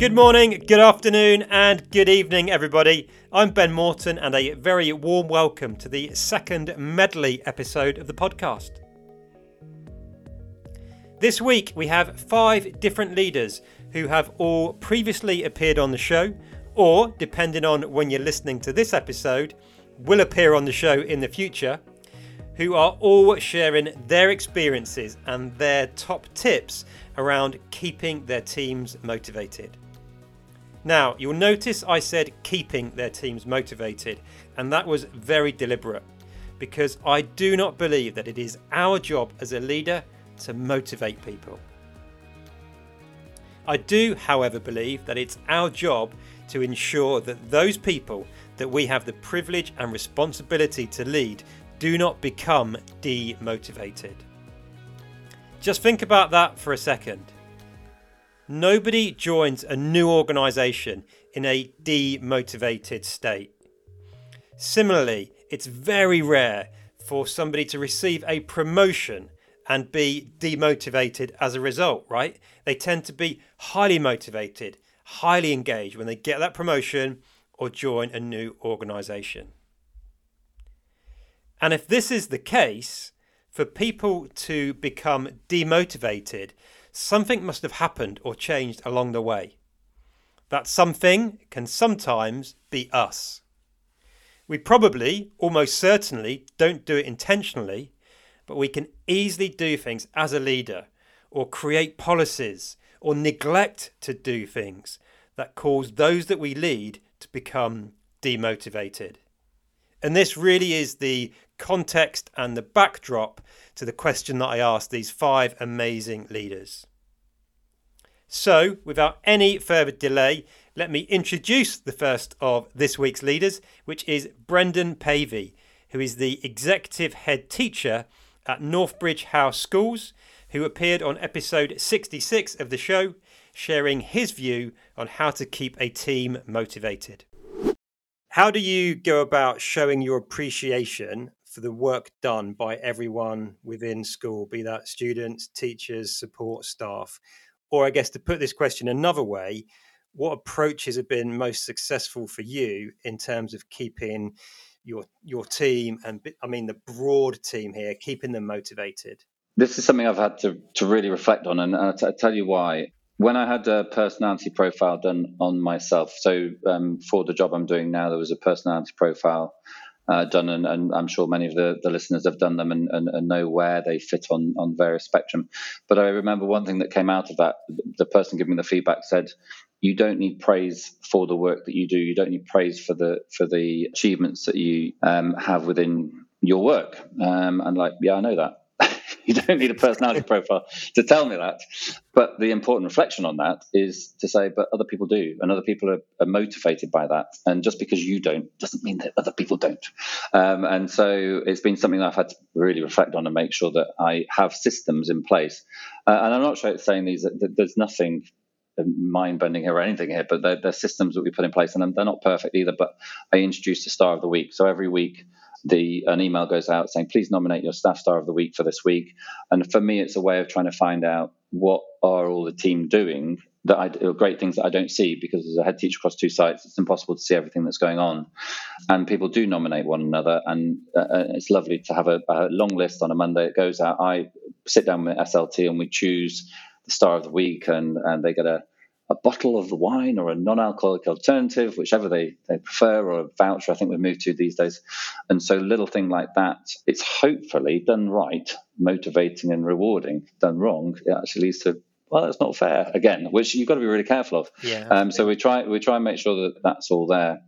Good morning, good afternoon, and good evening, everybody. I'm Ben Morton, and a very warm welcome to the second medley episode of the podcast. This week, we have five different leaders who have all previously appeared on the show, or, depending on when you're listening to this episode, will appear on the show in the future, who are all sharing their experiences and their top tips around keeping their teams motivated. Now, you'll notice I said keeping their teams motivated, and that was very deliberate because I do not believe that it is our job as a leader to motivate people. I do, however, believe that it's our job to ensure that those people that we have the privilege and responsibility to lead do not become demotivated. Just think about that for a second. Nobody joins a new organisation in a demotivated state. Similarly, it's very rare for somebody to receive a promotion and be demotivated as a result, right? They tend to be highly motivated, highly engaged when they get that promotion or join a new organisation. And if this is the case, for people to become demotivated, something must have happened or changed along the way. That something can sometimes be us. We probably, almost certainly, don't do it intentionally, but we can easily do things as a leader or create policies or neglect to do things that cause those that we lead to become demotivated. And this really is the context and the backdrop to the question that I asked these five amazing leaders. So, without any further delay, let me introduce the first of this week's leaders, which is Brendan Pavey, who is the executive head teacher at Northbridge House Schools, who appeared on episode 66 of the show, sharing his view on how to keep a team motivated. How do you go about showing your appreciation for the work done by everyone within school, be that students, teachers, support staff? Or, I guess to put this question another way, what approaches have been most successful for you in terms of keeping your your team and I mean the broad team here, keeping them motivated? This is something I've had to, to really reflect on, and I'll, t- I'll tell you why when I had a personality profile done on myself, so um, for the job I'm doing now, there was a personality profile uh, done, and, and, I'm sure many of the, the listeners have done them and, and, and, know where they fit on on various spectrum. But I remember one thing that came out of that. The person giving the feedback said, "You don't need praise for the work that you do. You don't need praise for the for the achievements that you um, have within your work." Um, and like, yeah, I know that. You don't need a personality profile to tell me that. But the important reflection on that is to say, but other people do, and other people are, are motivated by that. And just because you don't doesn't mean that other people don't. Um, and so it's been something that I've had to really reflect on and make sure that I have systems in place. Uh, and I'm not sure it's saying these that there's nothing mind bending here or anything here, but they're, they're, systems that we put in place, and they're not perfect either. But I introduced the star of the week, so every week the an email goes out saying please nominate your staff star of the week for this week and for me it's a way of trying to find out what are all the team doing that I great things that I don't see because as a head teacher across two sites, it's impossible to see everything that's going on. And people do nominate one another, and uh, uh it's lovely to have a, a, long list on a Monday. It goes out. I sit down with SLT and we choose the star of the week, and and they get a a bottle of the wine or a non-alcoholic alternative, whichever they, they prefer, or a voucher. I think we've moved to these days. And so little thing like that, it's hopefully done right, motivating and rewarding. Done wrong, it actually leads to well, that's not fair again, which you've got to be really careful of. Yeah. Um, so we try we try and make sure that that's all there.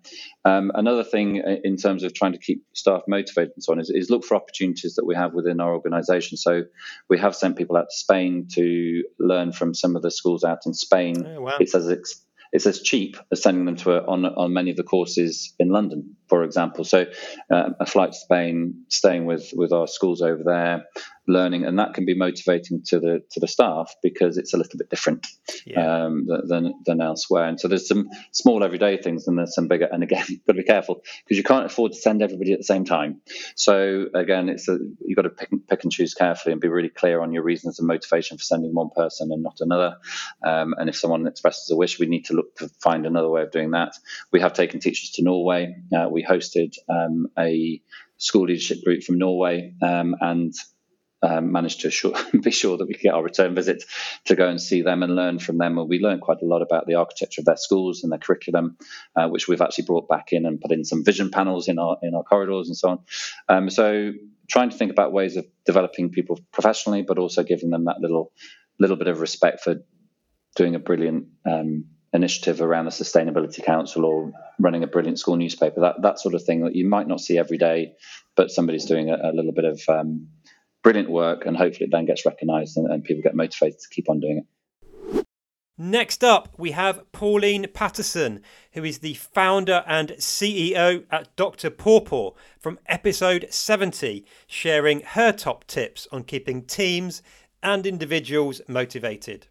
Um, another thing in terms of trying to keep staff motivated and so on is, is look for opportunities that we have within our organisation. So we have sent people out to Spain to learn from some of the schools out in Spain. Oh, wow. It's as ex- it's as cheap as sending them to a, on on many of the courses in London, for example. So, uh, a flight to Spain, staying with with our schools over there, learning, and that can be motivating to the to the staff because it's a little bit different yeah. um, than than elsewhere. And so there's some small everyday things, and there's some bigger. And again, you've got to be careful because you can't afford to send everybody at the same time. So again, it's a, you've got to pick, pick and choose carefully and be really clear on your reasons and motivation for sending one person and not another. Um, and if someone expresses a wish, we need to look to find another way of doing that. We have taken teachers to Norway. Uh, we hosted um, a school leadership group from Norway, um, and um, managed to be sure that we could get our return visit to go and see them and learn from them. And we learned quite a lot about the architecture of their schools and their curriculum, uh, which we've actually brought back in and put in some vision panels in our in our corridors and so on. Um, so trying to think about ways of developing people professionally, but also giving them that little little bit of respect for doing a brilliant um, initiative around the Sustainability Council or running a brilliant school newspaper. That that sort of thing that you might not see every day, but somebody's doing a, a little bit of um, brilliant work, and hopefully it then gets recognised and, and people get motivated to keep on doing it. Next up, we have Pauline Patterson, who is the founder and CEO at Dr. Pawpaw from episode 70, sharing her top tips on keeping teams and individuals motivated.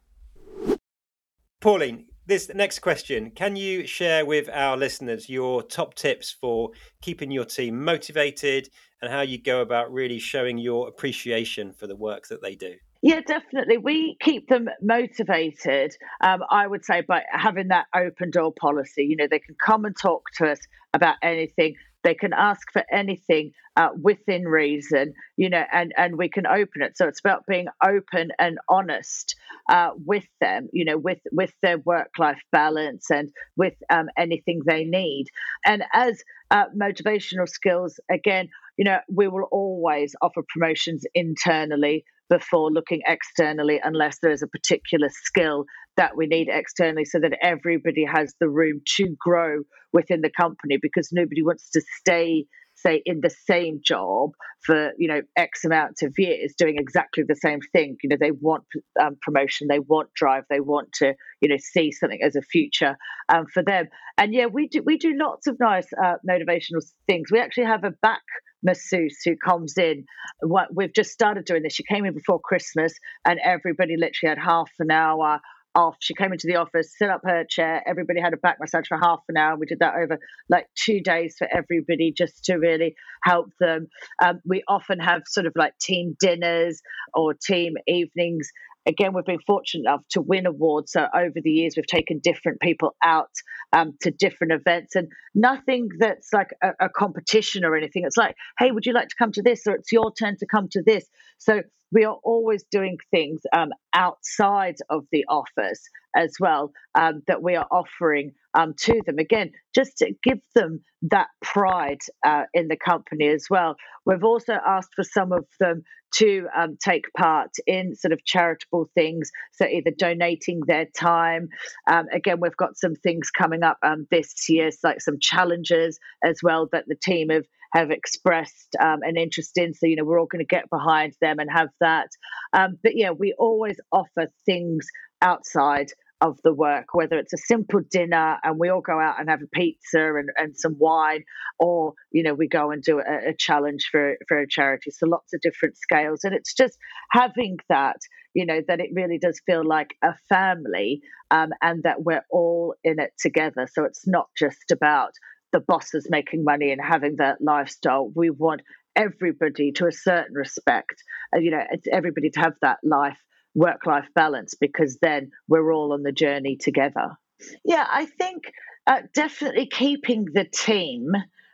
Pauline, this next question can you share with our listeners your top tips for keeping your team motivated and how you go about really showing your appreciation for the work that they do yeah, definitely. We keep them motivated, um, I would say, by having that open door policy. You know, they can come and talk to us about anything. They can ask for anything uh, within reason, you know, and, and we can open it. So it's about being open and honest uh, with them, you know, with, with their work life balance and with um, anything they need. And as uh, motivational skills, again, you know, we will always offer promotions internally before looking externally unless there is a particular skill that we need externally so that everybody has the room to grow within the company because nobody wants to stay say in the same job for you know x amount of years doing exactly the same thing you know they want um, promotion they want drive they want to you know see something as a future um, for them and yeah we do we do lots of nice uh, motivational things we actually have a back masseuse who comes in. What we've just started doing this. She came in before Christmas, and everybody literally had half an hour off. She came into the office, set up her chair. Everybody had a back massage for half an hour. We did that over like two days for everybody just to really help them. Um, we often have sort of like team dinners or team evenings again, we've been fortunate enough to win awards. So over the years, we've taken different people out um, to different events, and nothing that's like a, a, competition or anything. It's like, hey, would you like to come to this, or it's your turn to come to this. So we are always doing things um, outside of the office as well um, that we are offering um, to them. Again, just to give them that pride uh, in the company as well. We've also asked for some of them to um, take part in sort of charitable things, so either donating their time. Um, again, we've got some things coming up um, this year, like some challenges as well that the team have have expressed um, an interest in. So, you know, we're all going to get behind them and have that. Um, but yeah, we always offer things outside of the work, whether it's a simple dinner and we all go out and have a pizza and, and some wine, or you know we go and do a, a, challenge for for a charity. So lots of different scales, and it's just having that, you know, that it really does feel like a family, um, and that we're all in it together. So it's not just about the bosses making money and having that lifestyle. We want everybody to a certain respect, you know, everybody to have that life work life balance because then we're all on the journey together. Yeah, I think uh, definitely keeping the team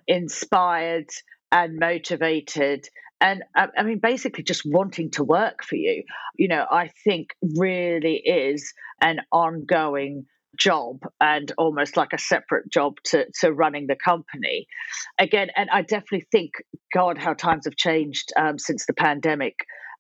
inspired and motivated and uh, I mean, basically just wanting to work for you, you know, I think really is an ongoing job and almost like a separate job to, to running the company. Again, and I definitely think, God, how times have changed um, since the pandemic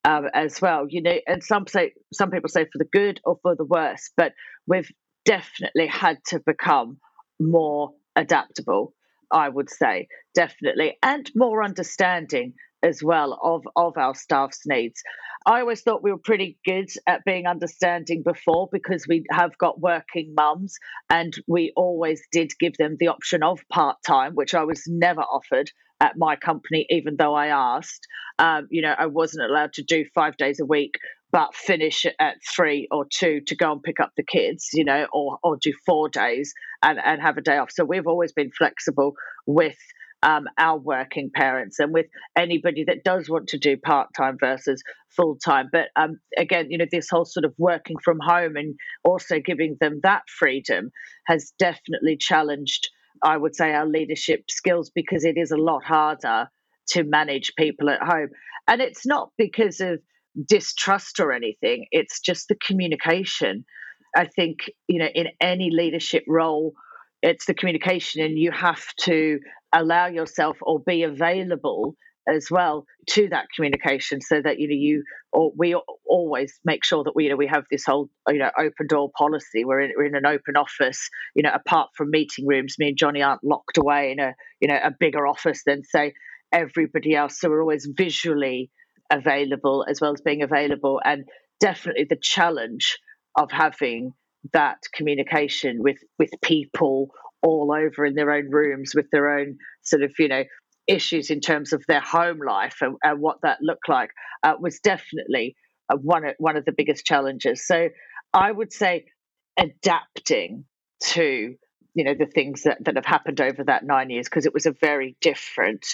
um, as well. You know, and some say some people say for the good or for the worse, but we've definitely had to become more adaptable. I would say definitely, and more understanding as well of of our staff's needs. I always thought we were pretty good at being understanding before because we have got working mums and we always did give them the option of part time, which I was never offered at my company, even though I asked. Um, you know, I wasn't allowed to do five days a week, but finish at three or two to go and pick up the kids, you know, or, or do four days and, and have a day off. So we've always been flexible with um, our working parents and with anybody that does want to do part time versus full time. But um, again, you know, this whole sort of working from home and also giving them that freedom has definitely challenged, I would say, our leadership skills because it is a lot harder to manage people at home. And it's not because of distrust or anything, it's just the communication. I think, you know, in any leadership role, it's the communication, and you have to allow yourself or be available as well to that communication so that you know you or we always make sure that we you know we have this whole you know open door policy. We're in, we're in an open office you know apart from meeting rooms. Me and johnny aren't locked away in a you know a bigger office than say everybody else. So we're always visually available as well as being available. And definitely the challenge of having that communication with with people all over in their own rooms with their own sort of you know issues in terms of their home life and, and what that looked like uh, was definitely uh, one of, one of the biggest challenges. So I would say adapting to you know the things that, that have happened over that nine years because it was a very different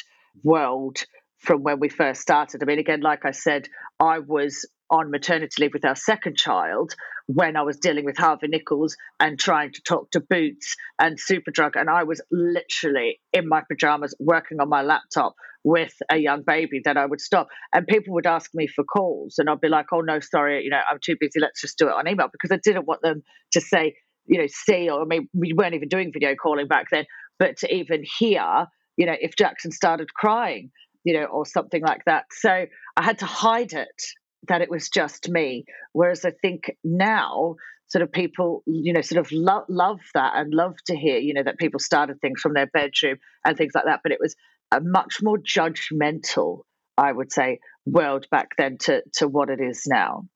world from when we first started. I mean, again, like I said, I was on maternity leave with our second child when I was dealing with Harvey Nichols and trying to talk to Boots and Superdrug. And I was literally in my pajamas working on my laptop with a young baby that I would stop. And people would ask me for calls, and I'd be like, oh, no, sorry, you know, I'm too busy. Let's just do it on email because I didn't want them to say, you know, see, or I mean, we weren't even doing video calling back then, but to even hear, you know, if Jackson started crying, you know, or something like that. So I had to hide it that it was just me. Whereas I think now, sort of people, you know, sort of lo- love that and love to hear, you know, that people started things from their bedroom and things like that. But it was a much more judgmental, I would say, world back then to, to what it is now.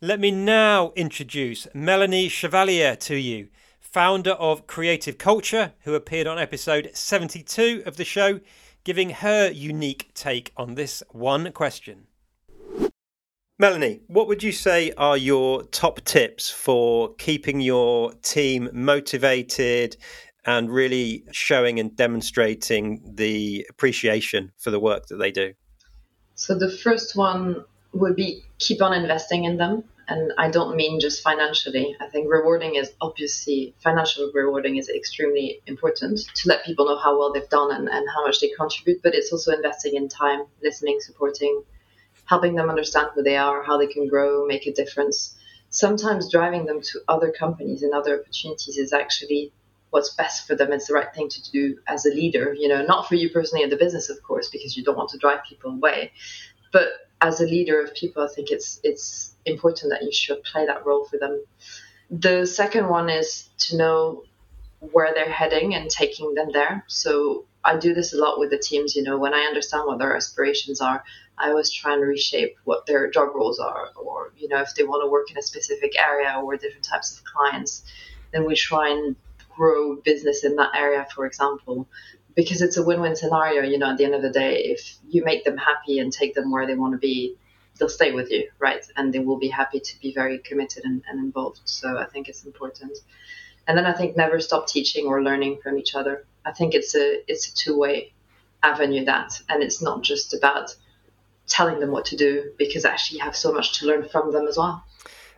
Let me now introduce Melanie Chevalier to you, founder of Creative Culture, who appeared on episode 72 of the show, giving her unique take on this one question. Melanie, what would you say are your top tips for keeping your team motivated and really showing and demonstrating the appreciation for the work that they do? So, the first one would be keep on investing in them. And I don't mean just financially. I think rewarding is obviously financial rewarding is extremely important to let people know how well they've done and, and how much they contribute, but it's also investing in time, listening, supporting, helping them understand who they are, how they can grow, make a difference. Sometimes driving them to other companies and other opportunities is actually what's best for them. It's the right thing to do as a leader, you know, not for you personally in the business, of course, because you don't want to drive people away. But as a leader of people, I think it's it's important that you should play that role for them. The second one is to know where they're heading and taking them there. So I do this a lot with the teams, you know, when I understand what their aspirations are, I always try and reshape what their job roles are, or you know, if they want to work in a specific area or different types of clients, then we try and grow business in that area, for example, because it's a win-win scenario. You know, at the end of the day, if you make them happy and take them where they want to be, they'll stay with you, right? And they will be happy to be very committed and, and involved. So I think it's important. And then I think never stop teaching or learning from each other. I think it's a it's a two-way avenue that, and it's not just about telling them what to do because actually you have so much to learn from them as well.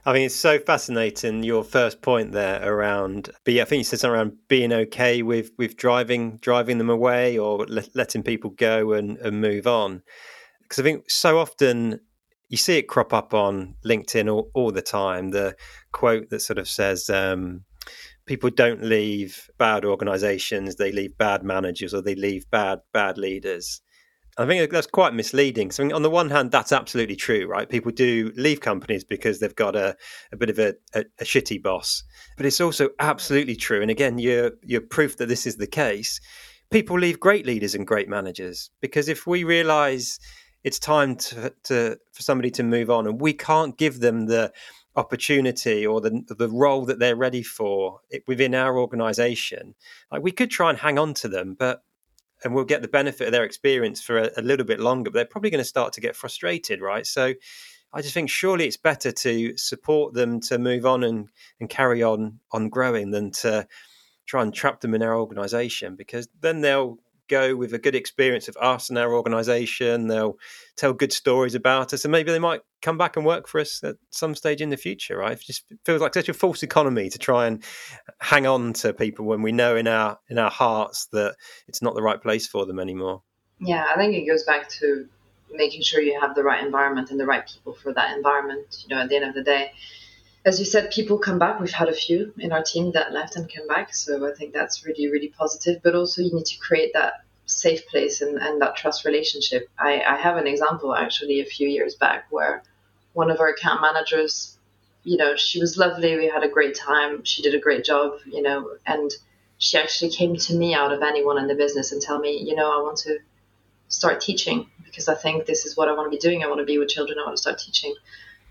I mean, it's so fascinating. Your first point there around, be I think you said something around being okay with with driving driving them away or letting people go and, and move on. Because I think so often you see it crop up on LinkedIn all, all the time. The quote that sort of says, um, "People don't leave bad organizations; they leave bad managers, or they leave bad bad leaders." I think that's quite misleading. So, on the one hand, that's absolutely true, right? People do leave companies because they've got a, a bit of a, a, a shitty boss. But it's also absolutely true. And again, you're, you're proof that this is the case. People leave great leaders and great managers because if we realize it's time to, to for somebody to move on and we can't give them the opportunity or the the role that they're ready for within our organization like we could try and hang on to them but and will get the benefit of their experience for a, a little bit longer, but they're probably going to start to get frustrated, right? So I just think surely it's better to support them to move on and, and carry on on growing than to try and trap them in our organization because then they'll go with a good experience of us and our organization. They'll tell good stories about us, and maybe they might come back and work for us at some stage in the future. Right? It just feels like such a false economy to try and hang on to people when we know in our in our hearts that it's not the right place for them anymore. Yeah, I think it goes back to making sure you have the right environment and the right people for that environment. You know, at the end of the day, as you said, people come back. We've had a few in our team that left and came back. So I think that's really, really positive. But also, you need to create that safe place and, and that trust relationship. I, I have an example actually a few years back where one of our account managers, you know, she was lovely. We had a great time. She did a great job, you know, and she actually came to me out of anyone in the business and tell me, you know, I want to start teaching because I think this is what I want to be doing. I want to be with children. I want to start teaching.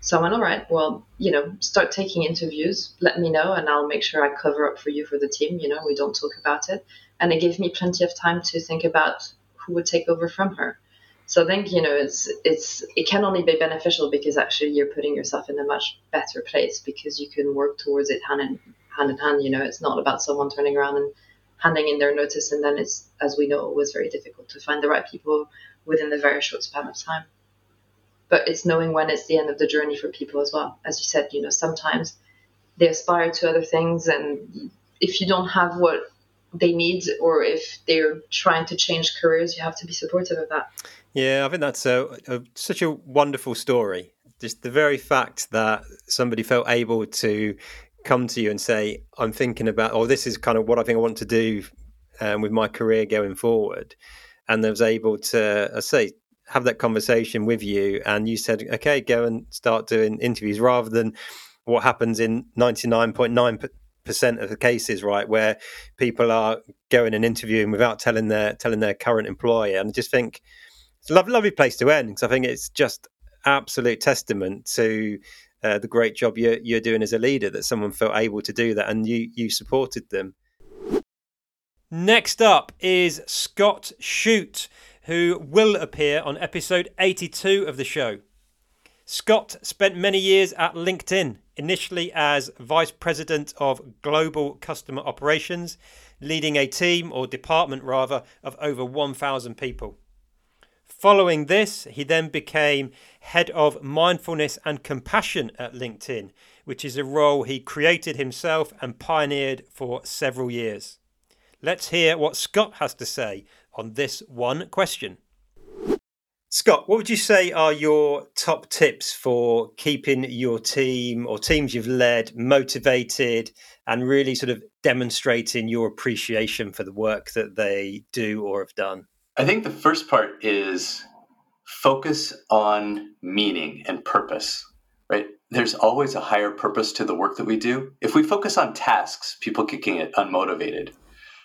So I went, all right, well, you know, start taking interviews. Let me know, and I'll make sure I cover up for you for the team. You know, we don't talk about it, and it gave me plenty of time to think about who would take over from her. So I think you know, it's it's it can only be beneficial because actually you're putting yourself in a much better place because you can work towards it hand in hand in hand. You know, it's not about someone turning around and handing in their notice, and then it's, as we know, always very difficult to find the right people within a very short span of time. But it's knowing when it's the end of the journey for people as well. As you said, you know, sometimes they aspire to other things, and if you don't have what they need, or if they're trying to change careers, you have to be supportive of that. Yeah, I think that's a, a, such a wonderful story. Just the very fact that somebody felt able to come to you and say, "I'm thinking about," or "This is kind of what I think I want to do um, with my career going forward," and they was able to, I say, have that conversation with you, and you said, "Okay, go and start doing interviews," rather than what happens in ninety nine point nine percent of the cases, right, where people are going and interviewing without telling their telling their current employer, and I just think it's a lovely, lovely place to end because I think it's just absolute testament to uh, the great job you're, you're doing as a leader that someone felt able to do that and you you supported them. Next up is Scott Shute, who will appear on episode 82 of the show. Scott spent many years at LinkedIn, initially as Vice President of Global Customer Operations, leading a team or department rather of over 1,000 people. Following this, he then became head of mindfulness and compassion at LinkedIn, which is a role he created himself and pioneered for several years. Let's hear what Scott has to say on this one question. Scott, what would you say are your top tips for keeping your team or teams you've led motivated and really sort of demonstrating your appreciation for the work that they do or have done? I think the first part is focus on meaning and purpose, right? There's always a higher purpose to the work that we do. If we focus on tasks, people can get unmotivated.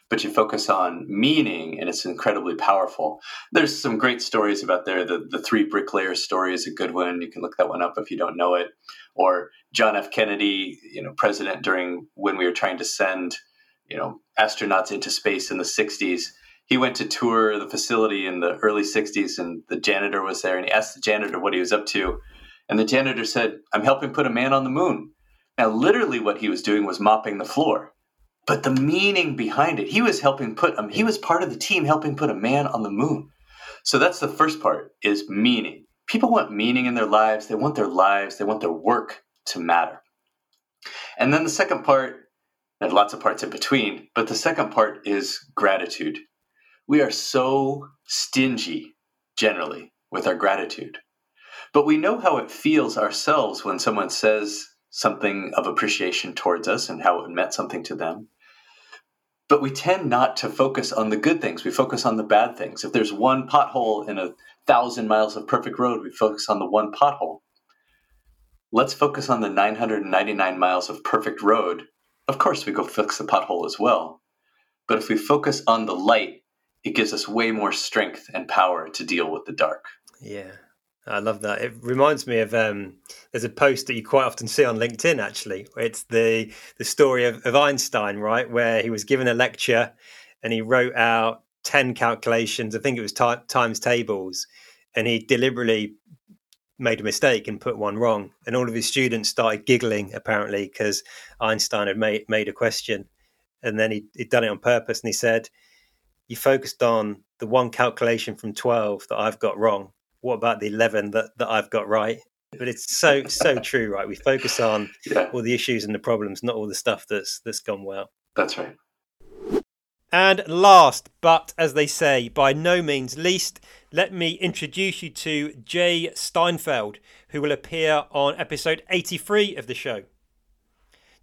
But you focus on meaning, and it's incredibly powerful. There's some great stories about there. The, the three bricklayers story is a good one. You can look that one up if you don't know it. Or John F. Kennedy, you know, president during when we were trying to send, you know, astronauts into space in the 60s he went to tour the facility in the early 60s and the janitor was there and he asked the janitor what he was up to and the janitor said i'm helping put a man on the moon now literally what he was doing was mopping the floor but the meaning behind it he was helping put um, he was part of the team helping put a man on the moon. So that's the first part is meaning. People want meaning in their lives. They want their lives. They want their work to matter. And then the second part and lots of parts in between but the second part is gratitude. We are so stingy, generally, with our gratitude. But we know how it feels ourselves when someone says something of appreciation towards us and how it meant something to them. But we tend not to focus on the good things. We focus on the bad things. If there's one pothole in a thousand miles of perfect road, we focus on the one pothole. Let's focus on the 999 miles of perfect road. Of course, we go fix the pothole as well. But if we focus on the light it gives us way more strength and power to deal with the dark. Yeah. I love that. It reminds me of um, there's a post that you quite often see on LinkedIn. Actually, it's the the story of, of Einstein, right, where he was given a lecture and he wrote out 10 calculations. I think it was t- times tables. And he deliberately made a mistake and put one wrong. And all of his students started giggling, apparently, because Einstein had made, made a question. And then he, he'd done it on purpose. And he said, You focused on the one calculation from 12 that I've got wrong. What about the 11 that, that I've got right? But it's so, so true, right? We focus on yeah. all the issues and the problems, not all the stuff that's that's gone well. That's right. And last, but as they say, by no means least, let me introduce you to Jay Steinfeld, who will appear on episode 83 of the show.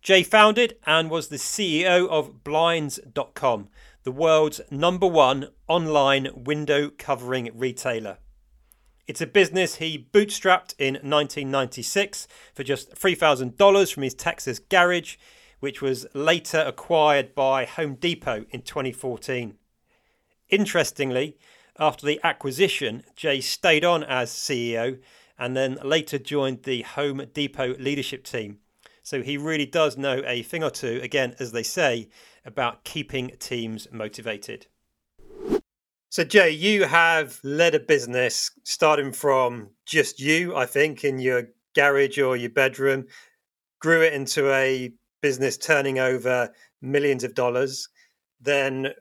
Jay founded and was the CEO of Blinds.com, the world's number one online window covering retailer. It's a business he bootstrapped in 1996 for just $3,000 from his Texas garage which was later acquired by Home Depot in 2014. Interestingly, after the acquisition, Jay stayed on as CEO and then later joined the Home Depot leadership team. So he really does know a thing or two, again, as they say, about keeping teams motivated. So, Jay, you have led a business starting from just you, I think, in your garage or your bedroom, grew it into a business turning over millions of dollars, then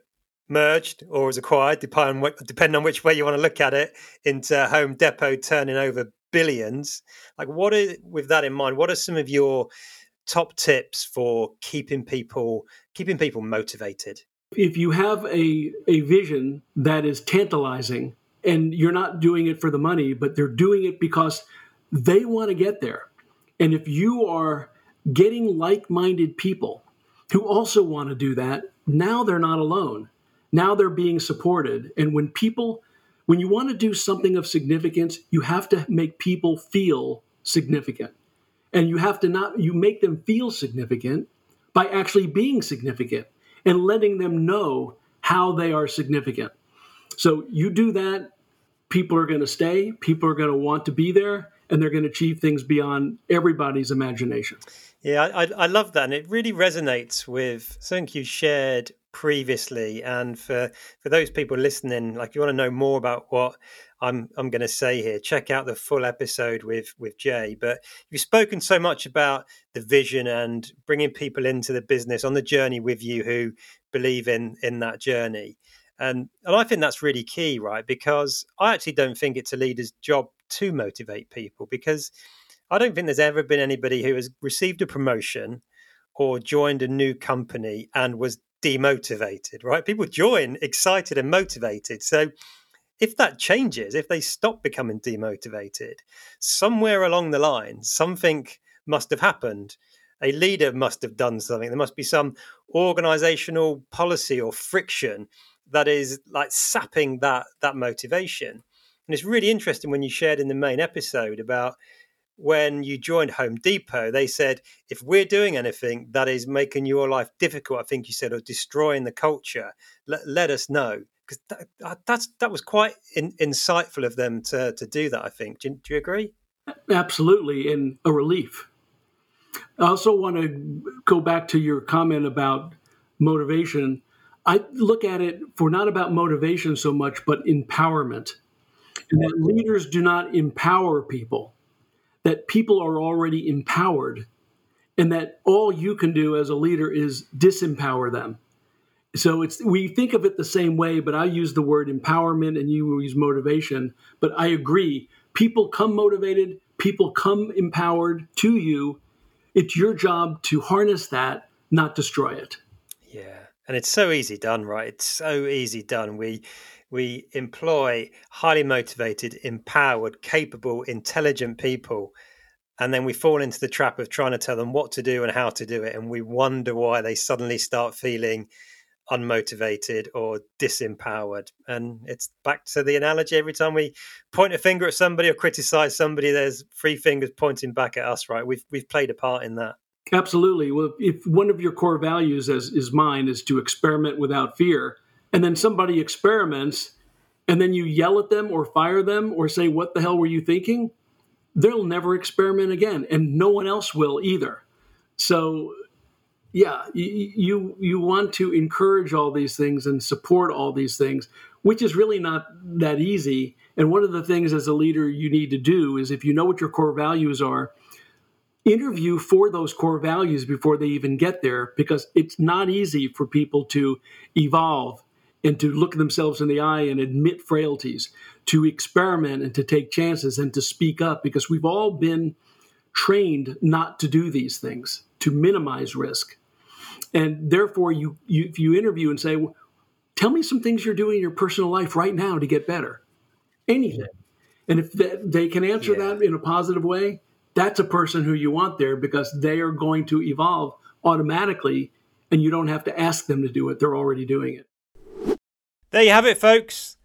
merged or was acquired, depending on, depending on which way you want to look at it, into Home Depot turning over billions. Like, what is with that in mind? What are some of your top tips for keeping people keeping people motivated? If you have a a vision that is tantalizing, and you're not doing it for the money, but they're doing it because they want to get there, and if you are getting like minded people who also want to do that, now they're not alone. Now they're being supported. And when people, when you want to do something of significance, you have to make people feel significant. And you have to not, you make them feel significant by actually being significant and letting them know how they are significant. So you do that, people are going to stay, people are going to want to be there, and they're going to achieve things beyond everybody's imagination. Yeah, I, I love that, and it really resonates with something you shared previously. And for for those people listening, like you want to know more about what I'm I'm going to say here, check out the full episode with with Jay. But you've spoken so much about the vision and bringing people into the business on the journey with you who believe in in that journey. And and I think that's really key, right? Because I actually don't think it's a leader's job to motivate people because I don't think there's ever been anybody who has received a promotion or joined a new company and was demotivated, right? People join excited and motivated. So if that changes, if they stop becoming demotivated, somewhere along the line, something must have happened. A leader must have done something. There must be some organizational policy or friction that is like sapping that that motivation. And it's really interesting when you shared in the main episode about when you joined Home Depot, they said, if we're doing anything that is making your life difficult, I think you said, or destroying the culture, let, let us know. Because that, uh, that's that was quite in, insightful of them to, to do that, I think. Do, do you agree? Absolutely, and a relief. I also want to go back to your comment about motivation. I look at it for not about motivation so much, but empowerment. And that leaders do not empower people that people are already empowered and that all you can do as a leader is disempower them. So it's we think of it the same way, but I use the word empowerment and you use motivation. But I agree, people come motivated, people come empowered to you. It's your job to harness that, not destroy it. Yeah. And it's so easy done, right? It's so easy done. We we employ highly motivated, empowered, capable, intelligent people. And then we fall into the trap of trying to tell them what to do and how to do it. And we wonder why they suddenly start feeling unmotivated or disempowered. And it's back to the analogy every time we point a finger at somebody or criticize somebody, there's three fingers pointing back at us, right? We've, we've played a part in that. Absolutely. Well, if one of your core values, as is mine, is to experiment without fear, and then somebody experiments and then you yell at them or fire them or say, What the hell were you thinking? They'll never experiment again, and no one else will either. So yeah, you, you want to encourage all these things and support all these things, which is really not that easy. And one of the things as a leader you need to do is if you know what your core values are, interview for those core values before they even get there because it's not easy for people to evolve and to look themselves in the eye and admit frailties, to experiment and to take chances and to speak up because we've all been trained not to do these things, to minimize risk. And therefore, you, you if you interview and say, well, "Tell me some things you're doing in your personal life right now to get better," anything, and if they, they can answer yeah. that in a positive way, that's a person who you want there because they are going to evolve automatically, and you don't have to ask them to do it; they're already doing it. There you have it, folks.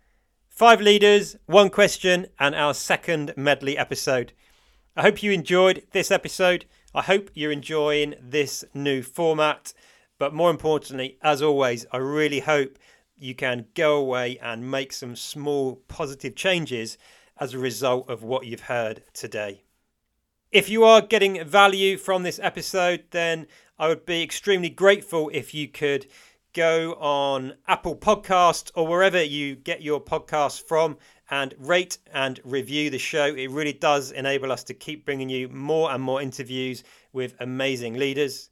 Five leaders, one question, and our second medley episode. I hope you enjoyed this episode. I hope you're enjoying this new format. But more importantly, as always, I really hope you can go away and make some small positive changes as a result of what you've heard today. If you are getting value from this episode, then I would be extremely grateful if you could go on Apple Podcast or wherever you get your podcasts from and rate and review the show. It really does enable us to keep bringing you more and more interviews with amazing leaders.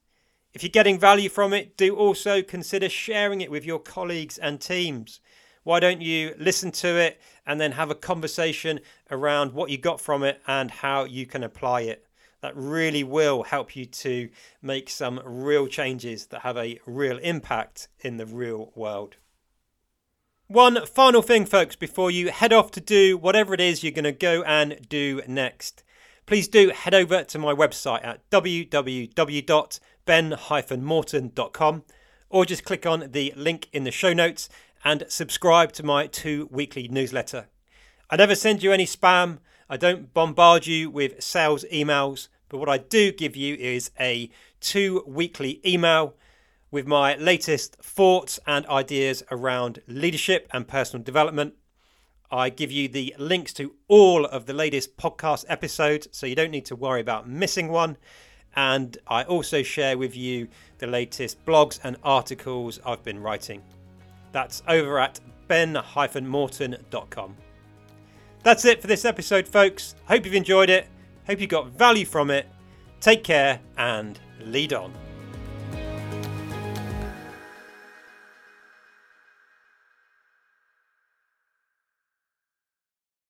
If you're getting value from it, do also consider sharing it with your colleagues and teams. Why don't you listen to it and then have a conversation around what you got from it and how you can apply it? That really will help you to make some real changes that have a real impact in the real world. One final thing, folks, before you head off to do whatever it is you're going to go and do next. Please do head over to my website at www.ben-morton.com or just click on the link in the show notes and subscribe to my two weekly newsletter. I never send you any spam. I don't bombard you with sales emails, but what I do give you is a two weekly email with my latest thoughts and ideas around leadership and personal development. I give you the links to all of the latest podcast episodes so you don't need to worry about missing one. And I also share with you the latest blogs and articles I've been writing. That's over at ben-morton.com. That's it for this episode, folks. Hope you've enjoyed it. Hope you got value from it. Take care and lead on.